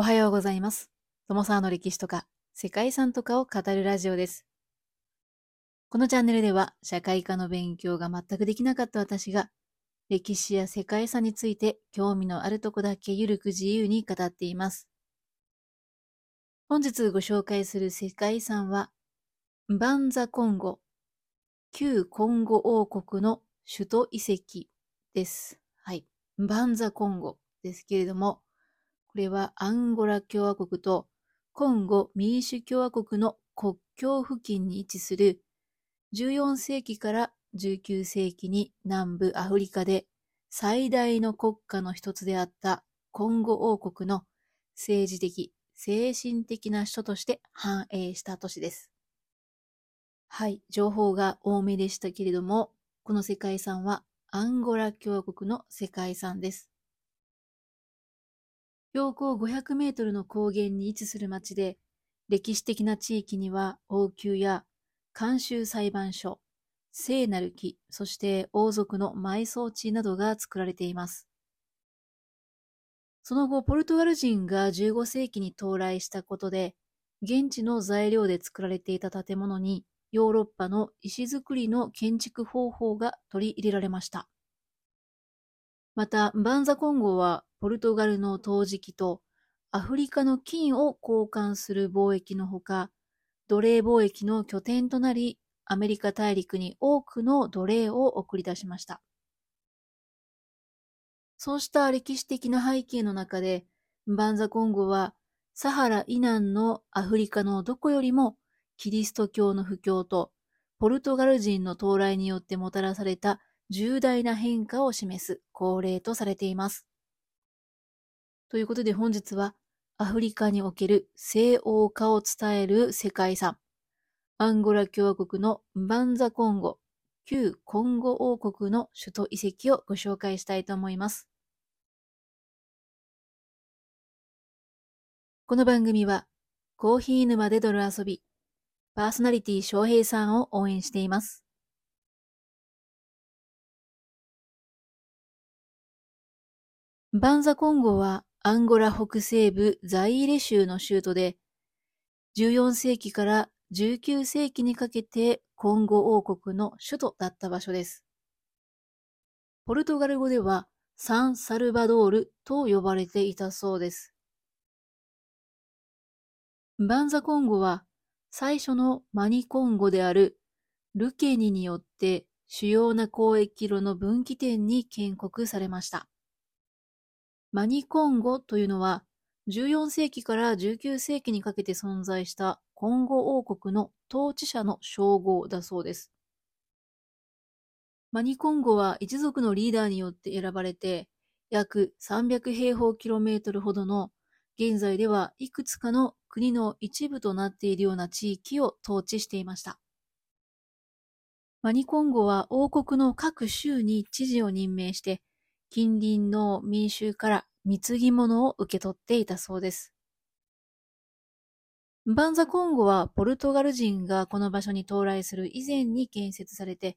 おはようございます。友沢の歴史とか世界遺産とかを語るラジオです。このチャンネルでは社会科の勉強が全くできなかった私が歴史や世界遺産について興味のあるとこだけゆるく自由に語っています。本日ご紹介する世界遺産はバンザコンゴ、旧コンゴ王国の首都遺跡です。はい。バンザコンゴですけれども、これはアンゴラ共和国とコンゴ民主共和国の国境付近に位置する14世紀から19世紀に南部アフリカで最大の国家の一つであったコンゴ王国の政治的、精神的な首都として繁栄した都市です。はい、情報が多めでしたけれども、この世界遺産はアンゴラ共和国の世界遺産です。標高500メートルの高原に位置する町で、歴史的な地域には王宮や監修裁判所、聖なる木、そして王族の埋葬地などが作られています。その後、ポルトガル人が15世紀に到来したことで、現地の材料で作られていた建物にヨーロッパの石造りの建築方法が取り入れられました。また、バンザコンゴはポルトガルの陶磁器とアフリカの金を交換する貿易のほか、奴隷貿易の拠点となり、アメリカ大陸に多くの奴隷を送り出しました。そうした歴史的な背景の中で、バンザコンゴはサハラ以南のアフリカのどこよりもキリスト教の布教とポルトガル人の到来によってもたらされた重大な変化を示す恒例とされています。ということで本日はアフリカにおける西欧化を伝える世界遺産、アンゴラ共和国のバンザコンゴ、旧コンゴ王国の首都遺跡をご紹介したいと思います。この番組はコーヒー沼で泥遊び、パーソナリティ翔平さんを応援しています。バンザコンゴはアンゴラ北西部ザイーレ州の州都で、14世紀から19世紀にかけてコンゴ王国の首都だった場所です。ポルトガル語ではサン・サルバドールと呼ばれていたそうです。バンザコンゴは最初のマニコンゴであるルケニによって主要な交易路の分岐点に建国されました。マニコンゴというのは14世紀から19世紀にかけて存在したコンゴ王国の統治者の称号だそうです。マニコンゴは一族のリーダーによって選ばれて約300平方キロメートルほどの現在ではいくつかの国の一部となっているような地域を統治していました。マニコンゴは王国の各州に知事を任命して近隣の民衆から貢ぎ物を受け取っていたそうです。バンザコンゴはポルトガル人がこの場所に到来する以前に建設されて、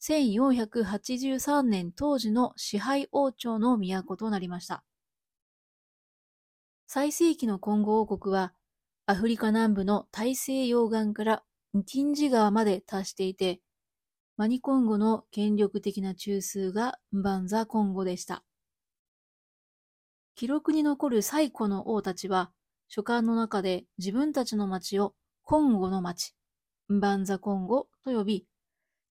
1483年当時の支配王朝の都となりました。最盛期のコンゴ王国は、アフリカ南部の大西洋岸からキンジ川まで達していて、マニコンゴの権力的な中枢がバンザコンゴでした。記録に残る最古の王たちは、書簡の中で自分たちの町をコンゴの町、バンザコンゴと呼び、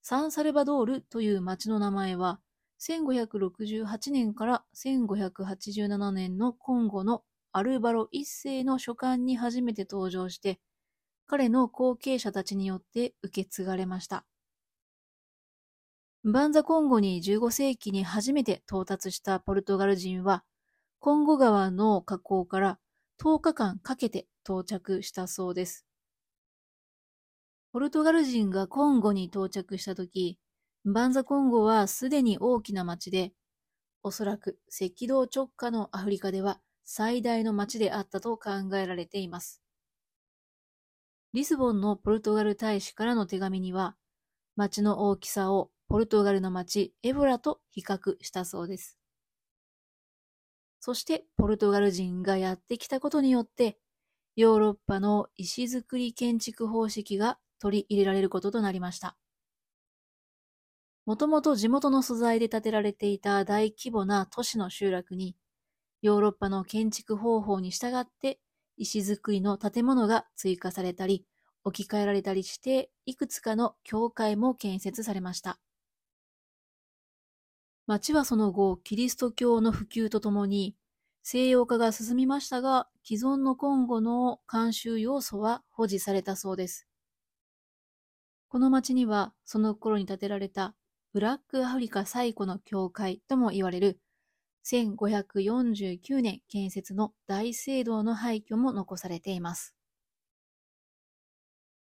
サンサルバドールという町の名前は、1568年から1587年のコンゴのアルバロ一世の書簡に初めて登場して、彼の後継者たちによって受け継がれました。バンザコンゴに15世紀に初めて到達したポルトガル人は、コンゴ川の河口から10日間かけて到着したそうです。ポルトガル人がコンゴに到着したとき、バンザコンゴはすでに大きな町で、おそらく赤道直下のアフリカでは最大の町であったと考えられています。リスボンのポルトガル大使からの手紙には、町の大きさをポルトガルの町エボラと比較したそうです。そしてポルトガル人がやってきたことによって、ヨーロッパの石造り建築方式が取り入れられることとなりました。もともと地元の素材で建てられていた大規模な都市の集落に、ヨーロッパの建築方法に従って石造りの建物が追加されたり、置き換えられたりして、いくつかの教会も建設されました。町はその後、キリスト教の普及とともに、西洋化が進みましたが、既存のコンゴの慣習要素は保持されたそうです。この町には、その頃に建てられたブラックアフリカ最古の教会とも言われる1549年建設の大聖堂の廃墟も残されています。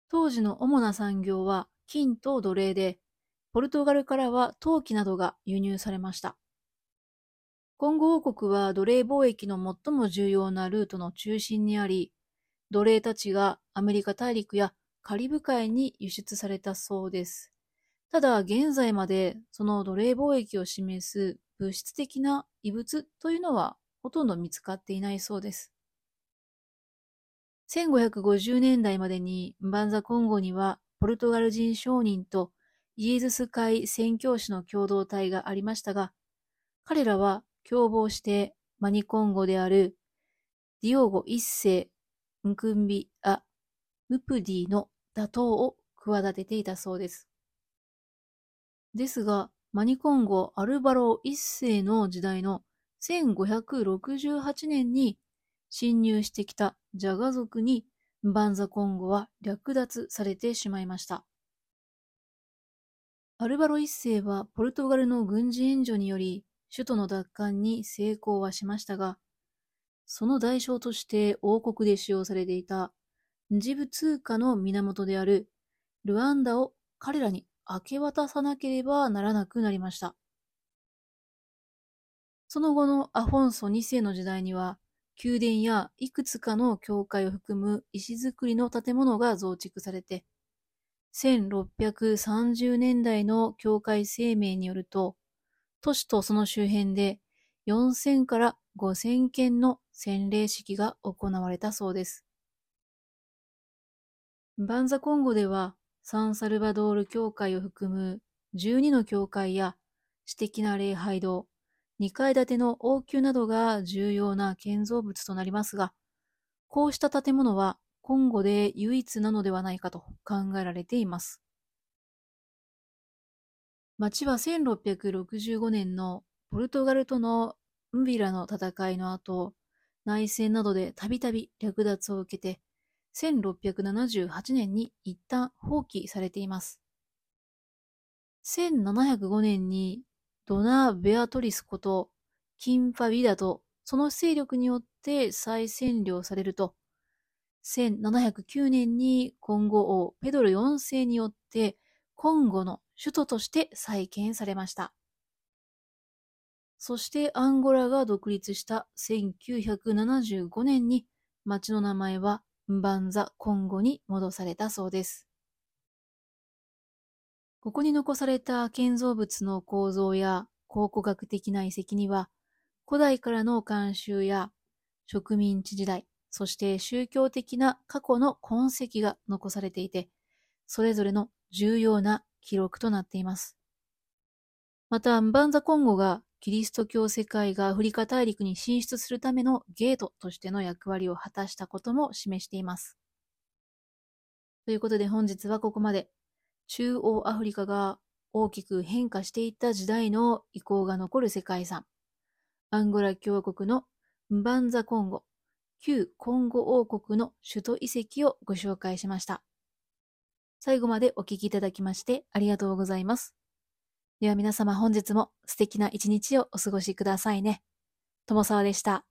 当時の主な産業は金と奴隷で、ポルトガルからは陶器などが輸入されました。コンゴ王国は奴隷貿易の最も重要なルートの中心にあり、奴隷たちがアメリカ大陸やカリブ海に輸出されたそうです。ただ、現在までその奴隷貿易を示す物質的な遺物というのはほとんど見つかっていないそうです。1550年代までにバンザコンゴにはポルトガル人商人とイエズス会宣教師の共同体がありましたが、彼らは共謀してマニコンゴであるディオゴ一世、ンクンビア、ムプディの打倒を企てていたそうです。ですが、マニコンゴ・アルバロ一世の時代の1568年に侵入してきたジャガ族にバンザコンゴは略奪されてしまいました。アルバロ一世はポルトガルの軍事援助により首都の奪還に成功はしましたが、その代償として王国で使用されていたジブ通貨の源であるルアンダを彼らに明け渡さなければならなくなりました。その後のアフォンソ2世の時代には、宮殿やいくつかの教会を含む石造りの建物が増築されて、1630年代の教会声明によると、都市とその周辺で4000から5000件の洗礼式が行われたそうです。バンザコンゴでは、サンサルバドール教会を含む12の教会や私的な礼拝堂、2階建ての王宮などが重要な建造物となりますが、こうした建物はコンゴで唯一なのではないかと考えられています。町は1665年のポルトガルとのンビラの戦いの後、内戦などでたびたび略奪を受けて、1678年に一旦放棄されています。1705年にドナー・ベアトリスことキンファビダとその勢力によって再占領されると、1709年にコンゴ王ペドロ4世によってコンゴの首都として再建されました。そしてアンゴラが独立した1975年に町の名前はバンザ・コンゴに戻されたそうです。ここに残された建造物の構造や考古学的な遺跡には、古代からの慣習や植民地時代、そして宗教的な過去の痕跡が残されていて、それぞれの重要な記録となっています。また、ンバンザコンゴがキリスト教世界がアフリカ大陸に進出するためのゲートとしての役割を果たしたことも示しています。ということで本日はここまで。中央アフリカが大きく変化していった時代の遺構が残る世界遺産。アンゴラ共和国のンバンザコンゴ旧コンゴ王国の首都遺跡をご紹介しました。最後までお聞きいただきましてありがとうございます。では皆様本日も素敵な一日をお過ごしくださいね。ともさわでした。